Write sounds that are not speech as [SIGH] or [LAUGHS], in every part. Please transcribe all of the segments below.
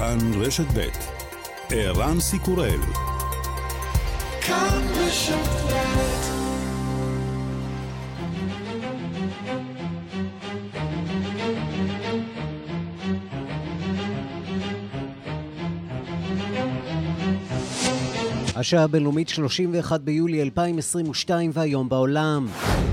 כאן רשת ב' ערן סיקורל השעה הבינלאומית 31 ביולי 2022 והיום בעולם.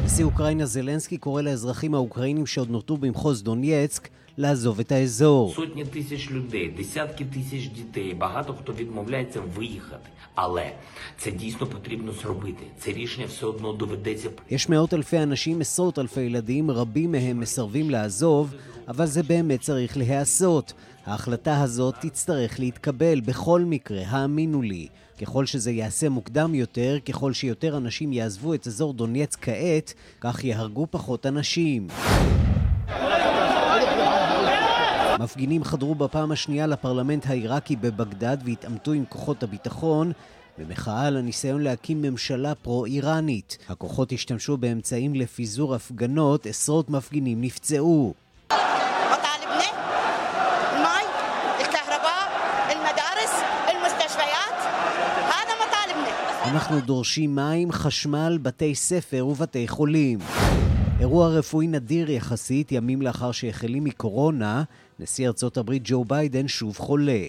נשיא אוקראינה זלנסקי קורא לאזרחים האוקראינים שעוד נותרו במחוז דונייצק לעזוב את האזור. Сотні тисяч людей, десятки тисяч дітей, багато хто відмовляється виїхати. Але це дійсно потрібно зробити. Це рішення все одно доведеться. יש מאות אלפי אנשים, עשרות אלפי ילדים, רבים מהם מסרבים לעזוב, אבל זה באמת צריך להיעשות. ההחלטה הזאת תצטרך להתקבל בכל מקרה, האמינו לי. ככל שזה ייעשה מוקדם יותר, ככל שיותר אנשים יעזבו את אזור דונייץ כעת, כך יהרגו פחות אנשים. מפגינים חדרו בפעם השנייה לפרלמנט העיראקי בבגדד והתעמתו עם כוחות הביטחון במחאה על הניסיון להקים ממשלה פרו-איראנית. הכוחות השתמשו באמצעים לפיזור הפגנות, עשרות מפגינים נפצעו. אנחנו דורשים מים, חשמל, בתי ספר ובתי חולים. אירוע רפואי נדיר יחסית, ימים לאחר שהחלים מקורונה, נשיא ארצות הברית ג'ו ביידן שוב חולה.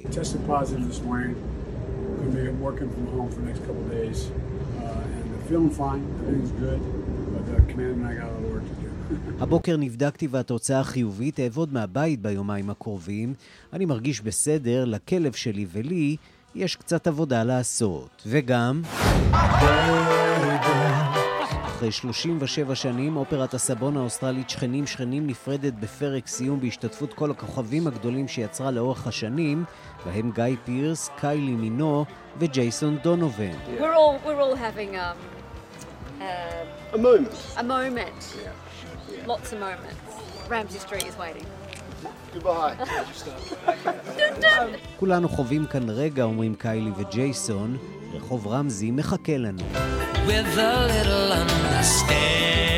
[LAUGHS] הבוקר נבדקתי והתוצאה חיובית, אעבוד מהבית ביומיים הקרובים. אני מרגיש בסדר, לכלב שלי ולי יש קצת עבודה לעשות. וגם... אחרי 37 שנים, אופרת הסבון האוסטרלית שכנים שכנים נפרדת בפרק סיום בהשתתפות כל הכוכבים הגדולים שיצרה לאורך השנים, בהם גיא פירס, קיילי מינו וג'ייסון דונובן. We're all, we're all having um, uh, a moment. A moment. Yeah. Yeah. Lots of moments. Ramsey Street is waiting. [LAUGHS] כולנו חווים כאן רגע, אומרים קיילי וג'ייסון, רחוב רמזי מחכה לנו. With a little understanding,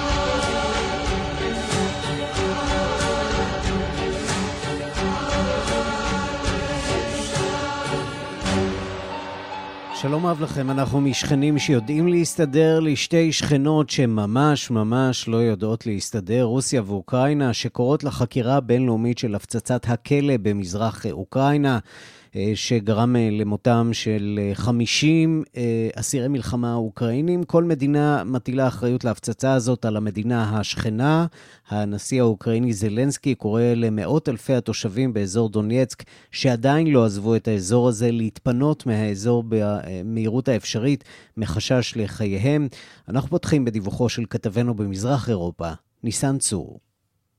שלום אהב לכם, אנחנו משכנים שיודעים להסתדר לשתי שכנות שממש ממש לא יודעות להסתדר, רוסיה ואוקראינה, שקוראות לחקירה בינלאומית של הפצצת הכלא במזרח אוקראינה. אה, שגרם אה, למותם של 50 אה, אסירי מלחמה אוקראינים. כל מדינה מטילה אחריות להפצצה הזאת על המדינה השכנה. הנשיא האוקראיני זלנסקי קורא למאות אלפי התושבים באזור דונייצק, שעדיין לא עזבו את האזור הזה, להתפנות מהאזור במהירות האפשרית, מחשש לחייהם. אנחנו פותחים בדיווחו של כתבנו במזרח אירופה, ניסן צור.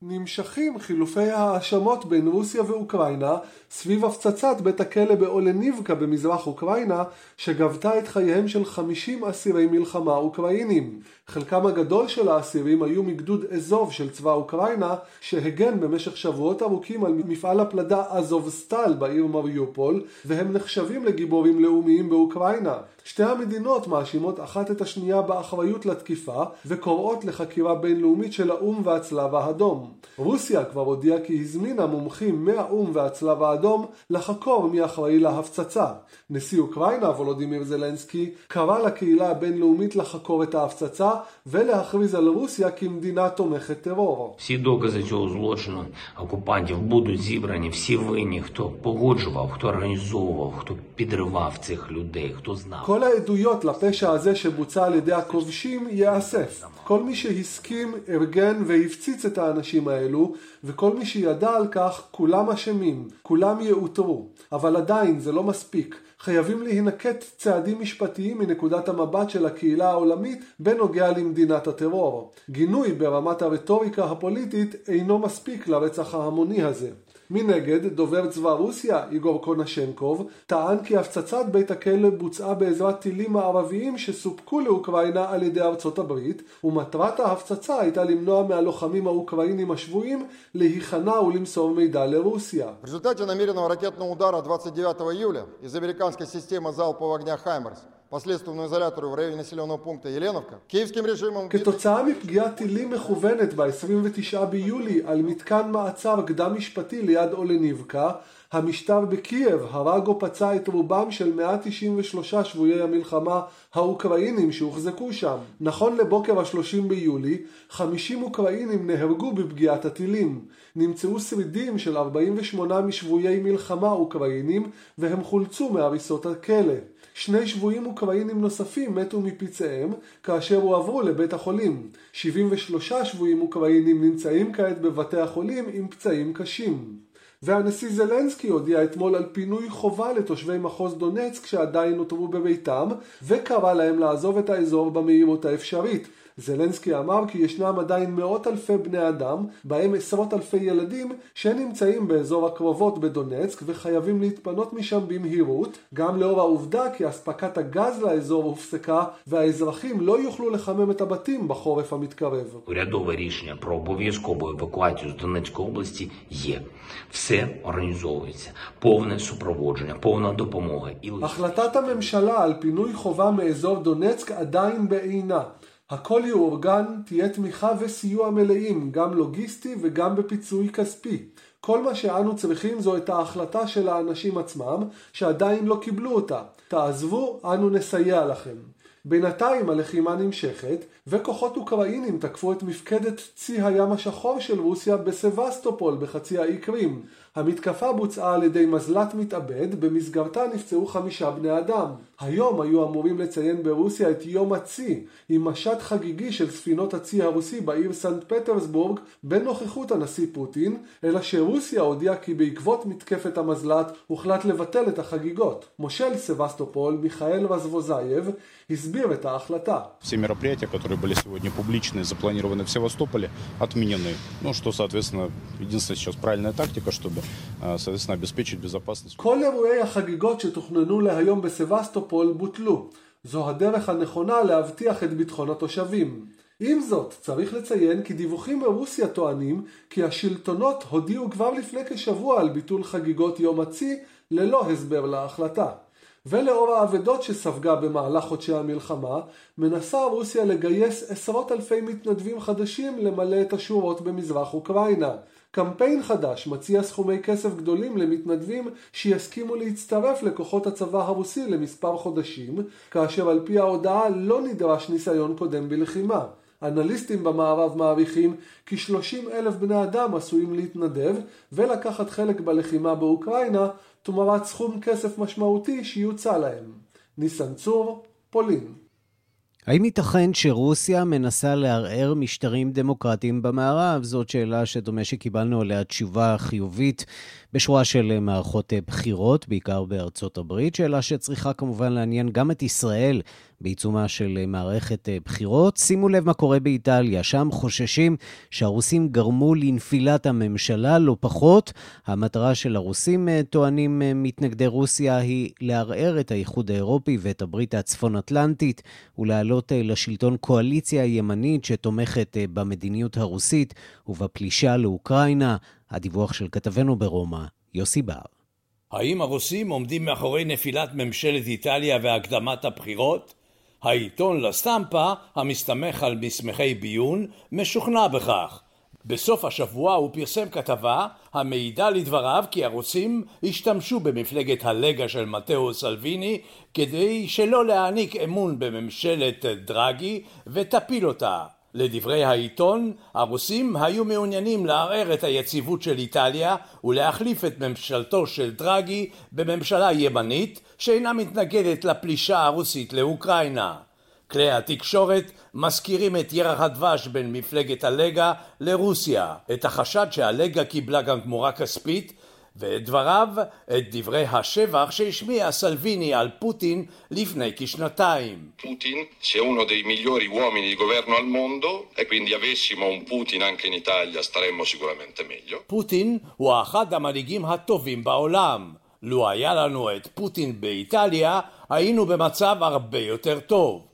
נמשכים חילופי ההאשמות בין רוסיה ואוקראינה סביב הפצצת בית הכלא באולניבקה במזרח אוקראינה שגבתה את חייהם של 50 אסירי מלחמה אוקראינים. חלקם הגדול של האסירים היו מגדוד אזוב של צבא אוקראינה שהגן במשך שבועות ארוכים על מפעל הפלדה אזובסטל בעיר מריופול והם נחשבים לגיבורים לאומיים באוקראינה. שתי המדינות מאשימות אחת את השנייה באחריות לתקיפה וקוראות לחקירה בינלאומית של האו"ם והצלב האדום. רוסיה כבר הודיעה כי הזמינה מומחים מהאו"ם והצלב האדום לחקור מי אחראי להפצצה. נשיא אוקראינה וולודימיר זלנסקי קרא לקהילה הבינלאומית לחקור את ההפצצה ולהכריז על רוסיה כמדינה תומכת טרור. Всі докази цього злочину окупантів будуть зібрані, всі винні, хто погоджував, хто організовував, хто підривав цих людей, хто знав. כל העדויות לפשע הזה שבוצע על ידי הכובשים ייאסף. כל מי שהסכים, ארגן והפציץ את האנשים האלו, וכל מי שידע על כך, כולם אשמים, כולם יאותרו. אבל עדיין זה לא מספיק. חייבים להינקט צעדים משפטיים מנקודת המבט של הקהילה העולמית בנוגע למדינת הטרור. גינוי ברמת הרטוריקה הפוליטית אינו מספיק לרצח ההמוני הזה. מנגד, דובר צבא רוסיה, איגור קונשנקוב, טען כי הפצצת בית הכלא בוצעה בעזרת טילים מערביים שסופקו לאוקראינה על ידי ארצות הברית, ומטרת ההפצצה הייתה למנוע מהלוחמים האוקראינים השבויים להיכנע ולמסור מידע לרוסיה. В результате намеренного ракетного удара 29 июля из американской системы залпового огня «Хаймерс» כתוצאה מפגיעת טילים מכוונת ב-29 ביולי על מתקן מעצר קדם משפטי ליד אולניבקה, המשטר בקייב הרג או פצע את רובם של 193 שבויי המלחמה האוקראינים שהוחזקו שם. נכון לבוקר ה-30 ביולי, 50 אוקראינים נהרגו בפגיעת הטילים. נמצאו שרידים של 48 משבויי מלחמה אוקראינים והם חולצו מהריסות הכלא. שני שבויים אוקראינים נוספים מתו מפצעיהם כאשר הועברו לבית החולים. 73 שבויים אוקראינים נמצאים כעת בבתי החולים עם פצעים קשים. והנשיא זלנסקי הודיע אתמול על פינוי חובה לתושבי מחוז דונצק שעדיין נותרו בביתם וקרא להם לעזוב את האזור במהירות האפשרית. זלנסקי אמר כי ישנם עדיין מאות אלפי בני אדם, בהם עשרות אלפי ילדים, שנמצאים באזור הקרובות בדונצק וחייבים להתפנות משם במהירות, גם לאור העובדה כי אספקת הגז לאזור הופסקה והאזרחים לא יוכלו לחמם את הבתים בחורף המתקרב. Урядове рішення про обов'язкову евакуацію з Донецької області є. Все організовується. Повне супроводження, повна допомога. І лише החלטת הממשלה על פינוי חובה מאזור דונצק עדיין בעינה. הכל יאורגן, תהיה תמיכה וסיוע מלאים, גם לוגיסטי וגם בפיצוי כספי. כל מה שאנו צריכים זו את ההחלטה של האנשים עצמם, שעדיין לא קיבלו אותה. תעזבו, אנו נסייע לכם. בינתיים הלחימה נמשכת, וכוחות אוקראינים תקפו את מפקדת צי הים השחור של רוסיה בסבסטופול בחצי האי קרים. המתקפה בוצעה על ידי מזל"ט מתאבד, במסגרתה נפצעו חמישה בני אדם. היום היו אמורים לציין ברוסיה את יום הצי, עם משט חגיגי של ספינות הצי הרוסי בעיר סנט פטרסבורג, בנוכחות הנשיא פוטין, אלא שרוסיה הודיעה כי בעקבות מתקפת המזל"ט הוחלט לבטל את החגיגות. מושל סבסטופול, מיכאל רזבוזייב, הסביר את ההחלטה. Все мероприятия, которые были сегодня публичные, запланированы в Севастополе, отменены. Ну, что, соответственно, единственная сейчас правильная тактика, чтобы, э, соответственно, обеспечить безопасность. כל אירועי החגיגות שתוכננו להיום בסבסטופול בוטלו. זו הדרך הנכונה להבטיח את ביטחון התושבים. עם זאת, צריך לציין כי דיווחים מרוסיה טוענים כי השלטונות הודיעו כבר לפני כשבוע על ביטול חגיגות יום הצי ללא הסבר להחלטה. ולאור האבדות שספגה במהלך חודשי המלחמה, מנסה רוסיה לגייס עשרות אלפי מתנדבים חדשים למלא את השורות במזרח אוקראינה. קמפיין חדש מציע סכומי כסף גדולים למתנדבים שיסכימו להצטרף לכוחות הצבא הרוסי למספר חודשים, כאשר על פי ההודעה לא נדרש ניסיון קודם בלחימה. אנליסטים במערב מעריכים כי 30 אלף בני אדם עשויים להתנדב ולקחת חלק בלחימה באוקראינה תמורת סכום כסף משמעותי שיוצע להם. ניסן צור, פולין. האם ייתכן שרוסיה מנסה לערער משטרים דמוקרטיים במערב? זאת שאלה שדומה שקיבלנו עליה תשובה חיובית בשורה של מערכות בחירות, בעיקר בארצות הברית. שאלה שצריכה כמובן לעניין גם את ישראל בעיצומה של מערכת בחירות. שימו לב מה קורה באיטליה, שם חוששים שהרוסים גרמו לנפילת הממשלה, לא פחות. המטרה של הרוסים, טוענים מתנגדי רוסיה, היא לערער את האיחוד האירופי ואת הברית הצפון-אטלנטית ולהעלות לשלטון קואליציה ימנית שתומכת במדיניות הרוסית ובפלישה לאוקראינה. הדיווח של כתבנו ברומא, יוסי בר. האם הרוסים עומדים מאחורי נפילת ממשלת איטליה והקדמת הבחירות? העיתון לה סטמפה, המסתמך על מסמכי ביון, משוכנע בכך. בסוף השבוע הוא פרסם כתבה המעידה לדבריו כי הרוסים השתמשו במפלגת הלגה של מתאו סלוויני כדי שלא להעניק אמון בממשלת דרגי ותפיל אותה. לדברי העיתון, הרוסים היו מעוניינים לערער את היציבות של איטליה ולהחליף את ממשלתו של דרגי בממשלה ימנית שאינה מתנגדת לפלישה הרוסית לאוקראינה. כלי התקשורת מזכירים את ירח הדבש בין מפלגת הלגה לרוסיה, את החשד שהלגה קיבלה גם תמורה כספית ואת דבריו, את דברי השבח שהשמיע סלוויני על פוטין לפני כשנתיים. פוטין, se uno dei migliori uomini di governo al mondo e quindi avessimo un Putin anche in Italia staremmo sicuramente meglio. פוטין הוא אחד המנהיגים הטובים בעולם. לו היה לנו את פוטין באיטליה, היינו במצב הרבה יותר טוב.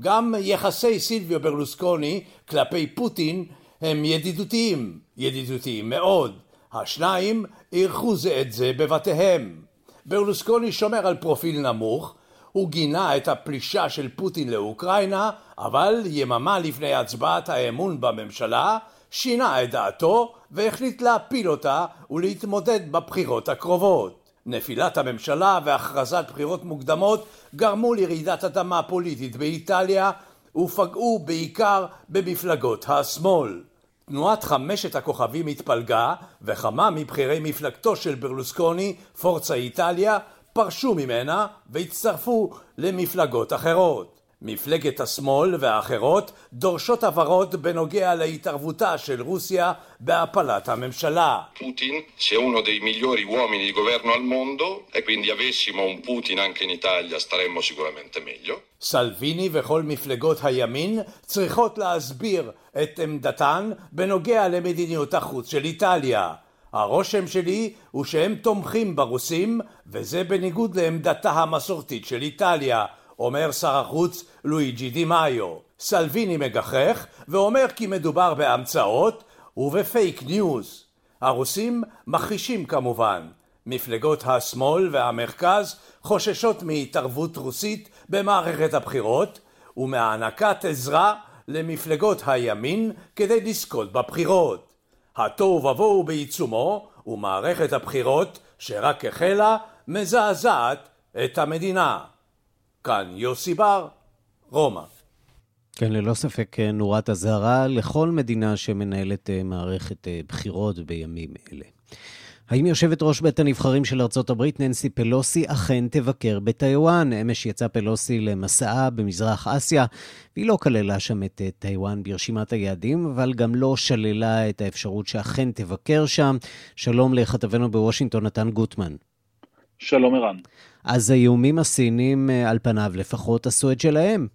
גם יחסי סילביו ברלוסקוני כלפי פוטין הם ידידותיים, ידידותיים מאוד. השניים אירחו זה את זה בבתיהם. ברלוסקוני שומר על פרופיל נמוך, הוא גינה את הפלישה של פוטין לאוקראינה, אבל יממה לפני הצבעת האמון בממשלה, שינה את דעתו והחליט להפיל אותה ולהתמודד בבחירות הקרובות. נפילת הממשלה והכרזת בחירות מוקדמות גרמו לירידת אדמה פוליטית באיטליה ופגעו בעיקר במפלגות השמאל. תנועת חמשת הכוכבים התפלגה וכמה מבכירי מפלגתו של ברלוסקוני, פורצה איטליה, פרשו ממנה והצטרפו למפלגות אחרות. מפלגת השמאל והאחרות דורשות הבהרות בנוגע להתערבותה של רוסיה בהפלת הממשלה. פוטין, uno dei migliori uomini di governo al mondo e quindi avessimo un Putin anche in Italia staremmo sicuramente meglio. סלוויני וכל מפלגות הימין צריכות להסביר את עמדתן בנוגע למדיניות החוץ של איטליה. הרושם שלי הוא שהם תומכים ברוסים, וזה בניגוד לעמדתה המסורתית של איטליה, אומר שר החוץ לואיג'י דימאיו. סלוויני מגחך ואומר כי מדובר בהמצאות ובפייק ניוז. הרוסים מכחישים כמובן. מפלגות השמאל והמרכז חוששות מהתערבות רוסית במערכת הבחירות ומהענקת עזרה למפלגות הימין כדי לזכות בבחירות. התוהו ובוהו בעיצומו ומערכת הבחירות שרק החלה מזעזעת את המדינה. כאן יוסי בר, רומא. כן, ללא ספק אה, נורת אזהרה לכל מדינה שמנהלת אה, מערכת אה, בחירות בימים אלה. האם יושבת ראש בית הנבחרים של ארצות הברית, ננסי פלוסי, אכן תבקר בטיוואן? אמש יצא פלוסי למסעה במזרח אסיה, והיא לא כללה שם את טיוואן ברשימת היעדים, אבל גם לא שללה את האפשרות שאכן תבקר שם. שלום לכתבנו בוושינגטון, נתן גוטמן. שלום ערן. אז האיומים הסינים, על פניו לפחות, עשו את שלהם.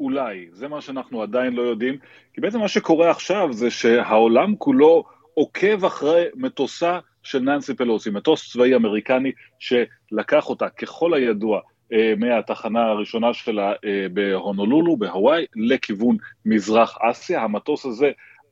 אולי, זה מה שאנחנו עדיין לא יודעים, כי בעצם מה שקורה עכשיו זה שהעולם כולו עוקב אחרי מטוסה של ננסי פלוסי, מטוס צבאי אמריקני שלקח אותה, ככל הידוע, אה, מהתחנה הראשונה שלה אה, בהונולולו, בהוואי, לכיוון מזרח אסיה. המטוס הזה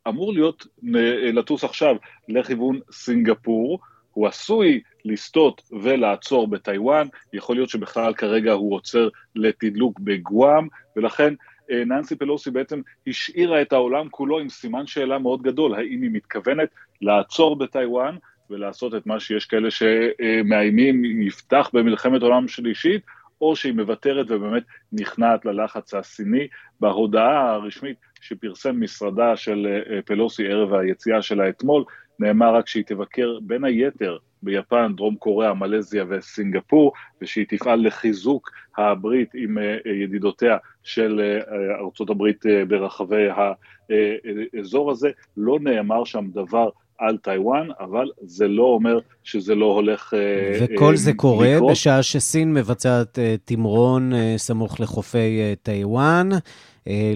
אמור להיות, אה, לטוס עכשיו לכיוון סינגפור. הוא עשוי לסטות ולעצור בטיוואן, יכול להיות שבכלל כרגע הוא עוצר לתדלוק בגואם, ולכן אה, ננסי פלוסי בעצם השאירה את העולם כולו עם סימן שאלה מאוד גדול, האם היא מתכוונת לעצור בטיוואן ולעשות את מה שיש כאלה שמאיימים, יפתח במלחמת עולם שלישית, או שהיא מוותרת ובאמת נכנעת ללחץ הסיני. בהודעה הרשמית שפרסם משרדה של אה, פלוסי ערב היציאה שלה אתמול, נאמר רק שהיא תבקר בין היתר ביפן, דרום קוריאה, מלזיה וסינגפור, ושהיא תפעל לחיזוק הברית עם אה, ידידותיה של אה, ארצות הברית אה, ברחבי האזור הזה. לא נאמר שם דבר על טיוואן, אבל זה לא אומר שזה לא הולך לקרות. וכל זה קורה לקרות. בשעה שסין מבצעת תמרון סמוך לחופי טיוואן.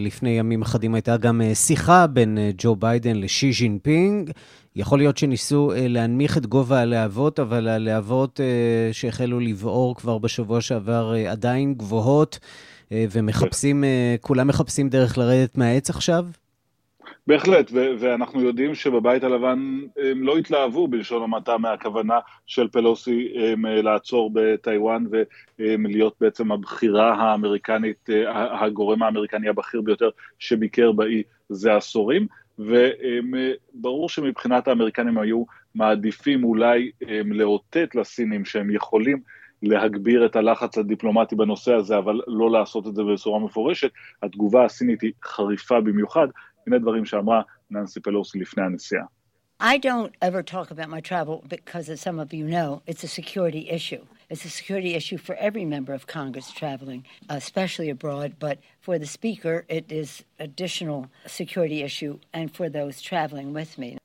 לפני ימים אחדים הייתה גם שיחה בין ג'ו ביידן לשי ז'ינפינג. יכול להיות שניסו אה, להנמיך את גובה הלהבות, אבל הלהבות אה, שהחלו לבעור כבר בשבוע שעבר אה, עדיין גבוהות, אה, ומחפשים, אה, כולם מחפשים דרך לרדת מהעץ עכשיו? בהחלט, ו- ואנחנו יודעים שבבית הלבן הם לא התלהבו בלשון המעטה מהכוונה של פלוסי הם, לעצור בטיוואן ולהיות בעצם הבחירה האמריקנית, הגורם האמריקני הבכיר ביותר שביקר באי זה עשורים. וברור שמבחינת האמריקנים היו מעדיפים אולי לאותת לסינים שהם יכולים להגביר את הלחץ הדיפלומטי בנושא הזה, אבל לא לעשות את זה בצורה מפורשת. התגובה הסינית היא חריפה במיוחד. הנה דברים שאמרה ננסי פלוסי לפני הנסיעה. I don't ever talk about my travel because, as some of you know, it's a security issue. It's a security issue for every member of Congress traveling, especially abroad, but for the Speaker, it is additional security issue, and for those traveling with me.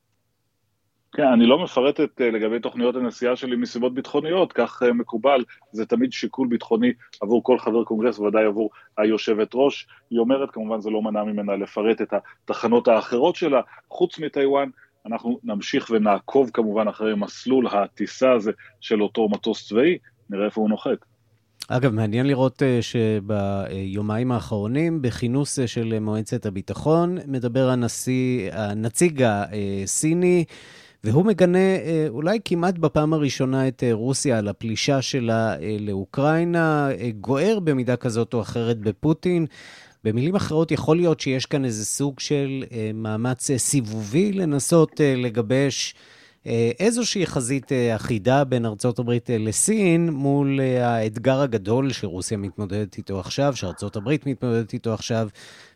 כן, אני לא מפרטת אה, לגבי תוכניות הנסיעה שלי מסיבות ביטחוניות, כך אה, מקובל, זה תמיד שיקול ביטחוני עבור כל חבר קונגרס, ודאי עבור היושבת ראש. היא אומרת, כמובן זה לא מנע ממנה לפרט את התחנות האחרות שלה, חוץ מטיוואן, אנחנו נמשיך ונעקוב כמובן אחרי מסלול הטיסה הזה של אותו מטוס צבאי, נראה איפה הוא נוחת. אגב, מעניין לראות אה, שביומיים האחרונים, בכינוס של מועצת הביטחון, מדבר הנשיא, הנציג הסיני, והוא מגנה אה, אולי כמעט בפעם הראשונה את אה, רוסיה על הפלישה שלה אה, לאוקראינה, גוער במידה כזאת או אחרת בפוטין. במילים אחרות, יכול להיות שיש כאן איזה סוג של מאמץ סיבובי לנסות לגבש איזושהי חזית אחידה בין ארצות הברית לסין מול האתגר הגדול שרוסיה מתמודדת איתו עכשיו, שארצות הברית מתמודדת איתו עכשיו,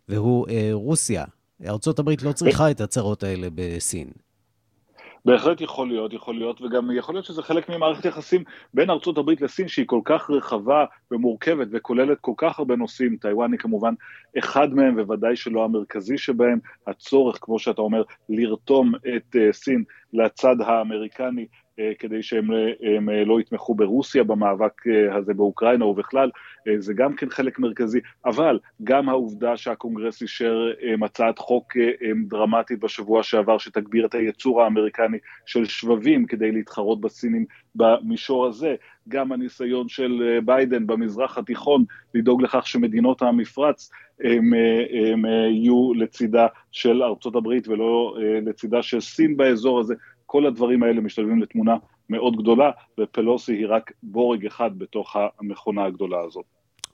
והוא רוסיה. ארצות הברית לא צריכה את הצרות האלה בסין. בהחלט יכול להיות, יכול להיות, וגם יכול להיות שזה חלק ממערכת יחסים בין ארצות הברית לסין שהיא כל כך רחבה ומורכבת וכוללת כל כך הרבה נושאים, טיוואן היא כמובן אחד מהם וודאי שלא המרכזי שבהם, הצורך, כמו שאתה אומר, לרתום את uh, סין לצד האמריקני. אה, כדי שהם אה, הם אה, לא יתמכו ברוסיה במאבק הזה באוקראינה ובכלל, זה גם כן חלק מרכזי, אבל גם העובדה שהקונגרס אישר הצעת חוק דרמטית בשבוע שעבר שתגביר את הייצור האמריקני של שבבים כדי להתחרות בסינים במישור הזה, גם הניסיון של ביידן במזרח התיכון לדאוג לכך שמדינות המפרץ הם, הם יהיו לצידה של ארצות הברית ולא לצידה של סין באזור הזה, כל הדברים האלה משתלבים לתמונה מאוד גדולה, ופלוסי היא רק בורג אחד בתוך המכונה הגדולה הזאת.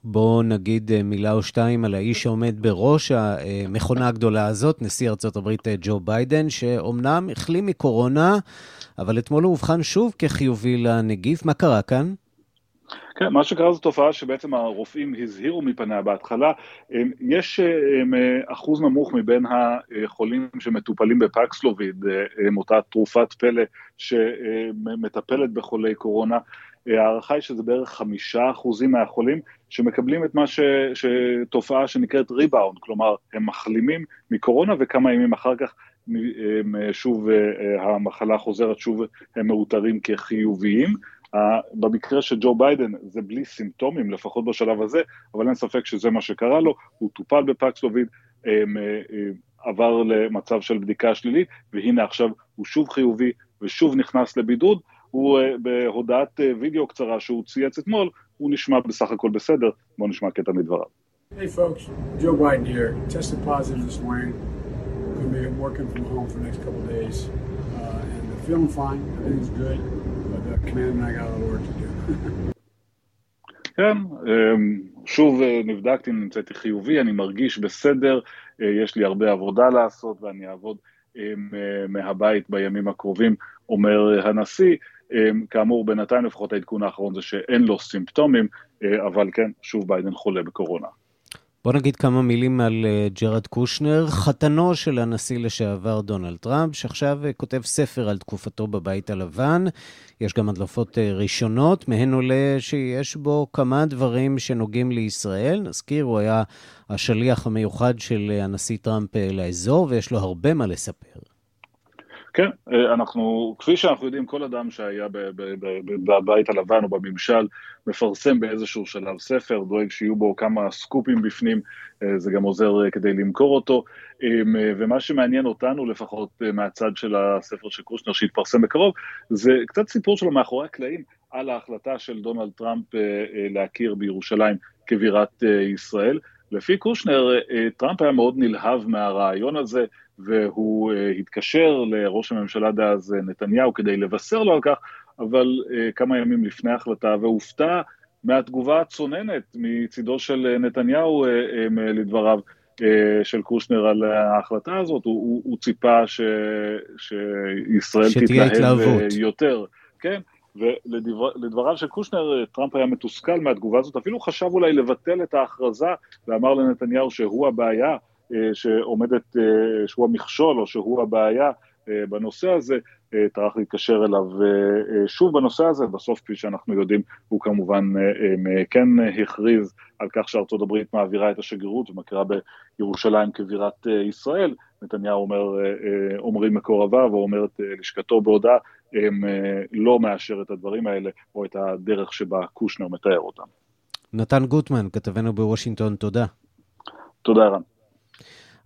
בואו נגיד אה, מילה או שתיים על האיש שעומד בראש המכונה הגדולה הזאת, נשיא הברית אה, ג'ו ביידן, שאומנם החלים מקורונה, אבל אתמול הוא אובחן שוב כחיובי לנגיף. מה קרה כאן? כן, מה שקרה זו תופעה שבעצם הרופאים הזהירו מפניה בהתחלה. יש אחוז נמוך מבין החולים שמטופלים בפקסלוביד, אותה תרופת פלא שמטפלת בחולי קורונה. ההערכה היא שזה בערך חמישה אחוזים מהחולים שמקבלים את מה ש... תופעה שנקראת ריבאונד, כלומר הם מחלימים מקורונה וכמה ימים אחר כך שוב המחלה חוזרת, שוב הם מאותרים כחיוביים. במקרה של ג'ו ביידן זה בלי סימפטומים, לפחות בשלב הזה, אבל אין ספק שזה מה שקרה לו, הוא טופל בפקסלוביד, אה, אה, עבר למצב של בדיקה שלילית, והנה עכשיו הוא שוב חיובי ושוב נכנס לבידוד, הוא אה, בהודעת וידאו קצרה שהוא צייץ אתמול, הוא נשמע בסך הכל בסדר, בואו נשמע קטע מדבריו. Hey folks, Joe Biden here. Tested positive this morning. Going to be working from home for the next couple of days. Uh, and feeling fine, everything's good. כן, אמ, שוב אה, נבדקתי, נמצאתי חיובי, אני מרגיש בסדר, אה, יש לי הרבה עבודה לעשות ואני אעבוד אמ, אה, מהבית בימים הקרובים, אומר הנשיא. אמ, כאמור, בינתיים לפחות העדכון האחרון זה שאין לו סימפטומים, אבל כן, שוב ביידן חולה בקורונה. בוא נגיד כמה מילים על אה, ג'רד קושנר, חתנו של הנשיא לשעבר דונלד טראמפ, שעכשיו אה, כותב ספר על תקופתו בבית הלבן. יש גם הדלפות uh, ראשונות, מהן עולה שיש בו כמה דברים שנוגעים לישראל. נזכיר, הוא היה השליח המיוחד של הנשיא טראמפ לאזור, ויש לו הרבה מה לספר. כן, אה, אנחנו, כפי שאנחנו יודעים, כל אדם שהיה בבית הלבן או בממשל מפרסם באיזשהו שלב ספר, דואג שיהיו בו כמה סקופים בפנים, אה, זה גם עוזר אה, כדי למכור אותו, ומה שמעניין אותנו לפחות מהצד של הספר של קושנר שהתפרסם בקרוב, זה קצת סיפור שלו מאחורי הקלעים על ההחלטה של דונלד טראמפ להכיר בירושלים כבירת ישראל. לפי קושנר, טראמפ היה מאוד נלהב מהרעיון הזה, והוא uh, התקשר לראש הממשלה דאז uh, נתניהו כדי לבשר לו על כך, אבל uh, כמה ימים לפני ההחלטה, והופתע מהתגובה הצוננת מצידו של נתניהו, לדבריו, של קושנר על ההחלטה הזאת, הוא, הוא, הוא ציפה ש, שישראל תתלהב יותר. כן, ולדבריו של קושנר, טראמפ היה מתוסכל מהתגובה הזאת, אפילו חשב אולי לבטל את ההכרזה, ואמר לנתניהו שהוא הבעיה, שעומדת, שהוא המכשול או שהוא הבעיה בנושא הזה, טרח להתקשר אליו שוב בנושא הזה, בסוף כפי שאנחנו יודעים הוא כמובן כן הכריז על כך שארצות הברית מעבירה את השגרירות ומכירה בירושלים כבירת ישראל, נתניהו אומר, אומרים מקורביו או אומרת לשכתו בהודעה, הם לא מאשר את הדברים האלה או את הדרך שבה קושנר מתאר אותם. נתן גוטמן, כתבנו בוושינגטון, תודה. תודה, ערן.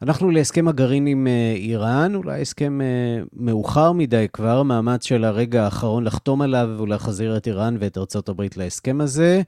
אנחנו להסכם הגרעין עם איראן, אולי הסכם מאוחר מדי כבר, מאמץ של הרגע האחרון לחתום עליו ולהחזיר את איראן ואת ארצות הברית להסכם הזה,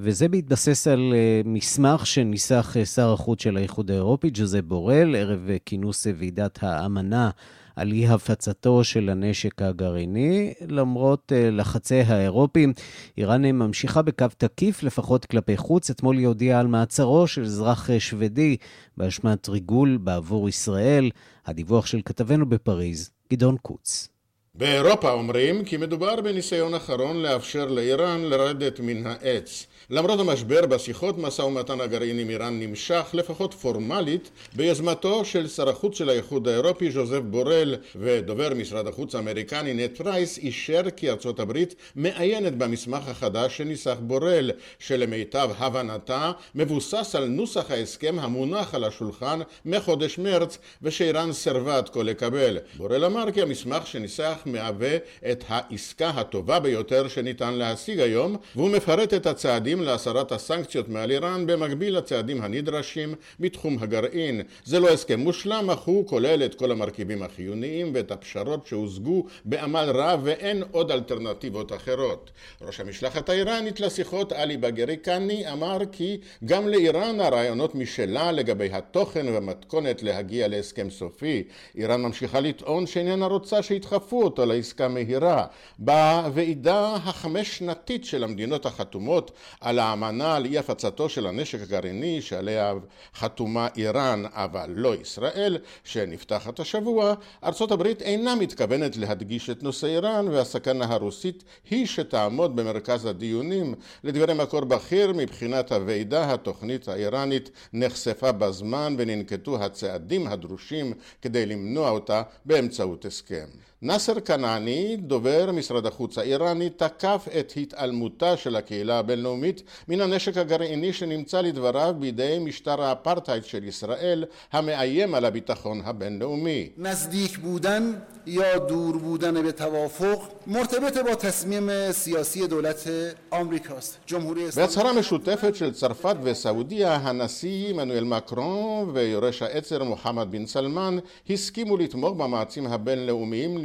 וזה בהתבסס על מסמך שניסח שר החוץ של האיחוד האירופי, ג'וזep בורל, ערב כינוס ועידת האמנה על אי הפצתו של הנשק הגרעיני, למרות לחצי האירופים. איראן ממשיכה בקו תקיף, לפחות כלפי חוץ. אתמול היא הודיעה על מעצרו של אזרח שוודי באשמת ריגול בעבור ישראל. הדיווח של כתבנו בפריז, גדעון קוץ. באירופה אומרים כי מדובר בניסיון אחרון לאפשר לאיראן לרדת מן העץ. למרות המשבר בשיחות משא ומתן הגרעין עם איראן נמשך, לפחות פורמלית, ביוזמתו של שר החוץ של האיחוד האירופי ז'וזף בורל ודובר משרד החוץ האמריקני נט פרייס אישר כי ארצות הברית מעיינת במסמך החדש שניסח בורל, שלמיטב הבנתה מבוסס על נוסח ההסכם המונח על השולחן מחודש מרץ ושאיראן סירבה עד כה לקבל. בורל אמר כי המסמך שניסח מהווה את העסקה הטובה ביותר שניתן להשיג היום והוא מפרט את הצעדים להסרת הסנקציות מעל איראן במקביל לצעדים הנדרשים בתחום הגרעין. זה לא הסכם מושלם אך הוא כולל את כל המרכיבים החיוניים ואת הפשרות שהושגו בעמל רב ואין עוד אלטרנטיבות אחרות. ראש המשלחת האיראנית לשיחות עלי בגריקני אמר כי גם לאיראן הרעיונות משלה לגבי התוכן והמתכונת להגיע להסכם סופי. איראן ממשיכה לטעון שאיננה רוצה שידחפו אותו לעסקה מהירה. בוועידה החמש שנתית של המדינות החתומות על האמנה על אי הפצתו של הנשק הגרעיני שעליה חתומה איראן אבל לא ישראל שנפתחת השבוע, ארצות הברית אינה מתכוונת להדגיש את נושא איראן והסכנה הרוסית היא שתעמוד במרכז הדיונים. לדברי מקור בכיר מבחינת הוועידה התוכנית האיראנית נחשפה בזמן וננקטו הצעדים הדרושים כדי למנוע אותה באמצעות הסכם. נאסר כנעני, דובר משרד החוץ האיראני, תקף את התעלמותה של הקהילה הבינלאומית מן הנשק הגרעיני שנמצא לדבריו בידי משטר האפרטהייד של ישראל המאיים על הביטחון הבינלאומי. נזדיק בודן یا دور بودن به توافق مرتبط با تصمیم سیاسی دولت آمریکاست جمهوری اسلامی בהצהרה משותפת של צרפת וסעודיה, הנשיא מנואל מקרון ויורש העצר מוחמד בן סלמן הסכימו לתמוך במאמצים הבינלאומיים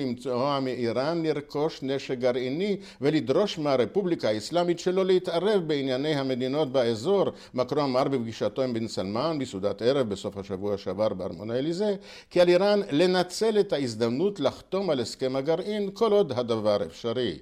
למנוע מאיראן לרכוש נשק גרעיני ולדרוש מהרפובליקה האסלאמית שלא להתערב בענייני המדינות באזור. מקרון אמר בפגישתו עם בן סלמן בסעודת ערב בסוף השבוע שעבר בארמון האליזה כי על איראן לנצל את ההזדמנות לחתום על הסכם הגרעין כל עוד הדבר אפשרי.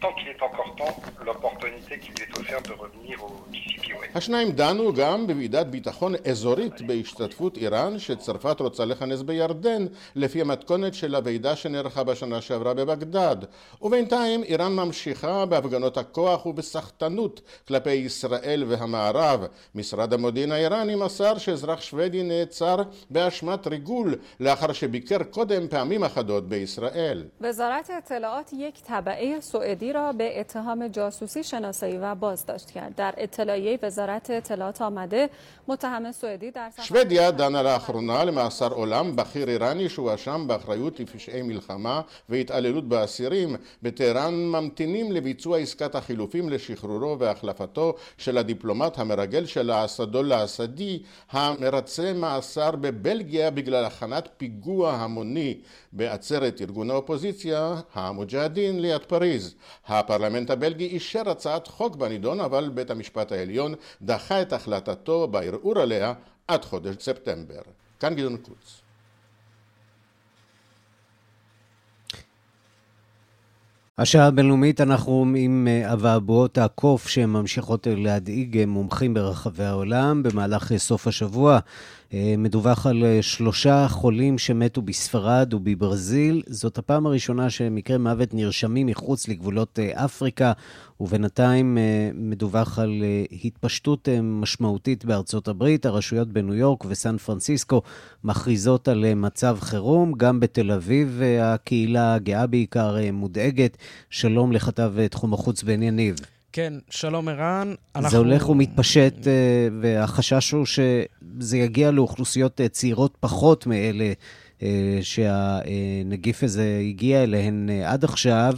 tant qu'il est encore temps l'opportunité qui lui est offerte de revenir au DCPOA. השניים דנו גם בוועידת ביטחון אזורית בהשתתפות איראן שצרפת רוצה לכנס בירדן לפי המתכונת של הוועידה שנערכה בשנה שעברה בבגדד ובינתיים איראן ממשיכה בהפגנות הכוח ובסחטנות כלפי ישראל והמערב משרד המודיעין האיראני מסר שאזרח שוודי נעצר באשמת ריגול לאחר שביקר קודם פעמים אחדות בישראל. وزارت اطلاعات یک طبعه سوئدی را به اتهام جاسوسی شناسایی و بازداشت کرد در اطلاعیه وزارت اطلاعات آمده متهم سوئدی در שוודיה דנה לאחרונה למאסר עולם בכיר איראני שהואשם באחריות לפשעי מלחמה והתעללות באסירים. בטהרן ממתינים לביצוע עסקת החילופים לשחרורו והחלפתו של הדיפלומט המרגל של האסדול האסדי המרצה מאסר בבלגיה בגלל הכנת פיגוע המוני בעצרת ארגון האופוזיציה המוג'הדין ליד פריז. הפרלמנט הבלגי אישר הצעת חוק בנידון אבל בית המשפט העליון דחה את החלטתו בערעור עליה עד חודש ספטמבר. כאן גדעון קוץ. השעה הבינלאומית, אנחנו עם אה, אבעבועות הקוף שממשיכות להדאיג מומחים ברחבי העולם במהלך סוף השבוע. אה, מדווח על אה, שלושה חולים שמתו בספרד ובברזיל. זאת הפעם הראשונה שמקרי מוות נרשמים מחוץ לגבולות אה, אפריקה, ובינתיים מדווח על התפשטות משמעותית בארצות הברית. הרשויות בניו יורק וסן פרנסיסקו מכריזות על מצב חירום. גם בתל אביב הקהילה הגאה בעיקר מודאגת. שלום לכתב תחום החוץ בן יניב. כן, שלום ערן. אנחנו... זה הולך ומתפשט, אה, והחשש הוא שזה יגיע לאוכלוסיות אה, צעירות פחות מאלה אה, שהנגיף הזה הגיע אליהן עד עכשיו.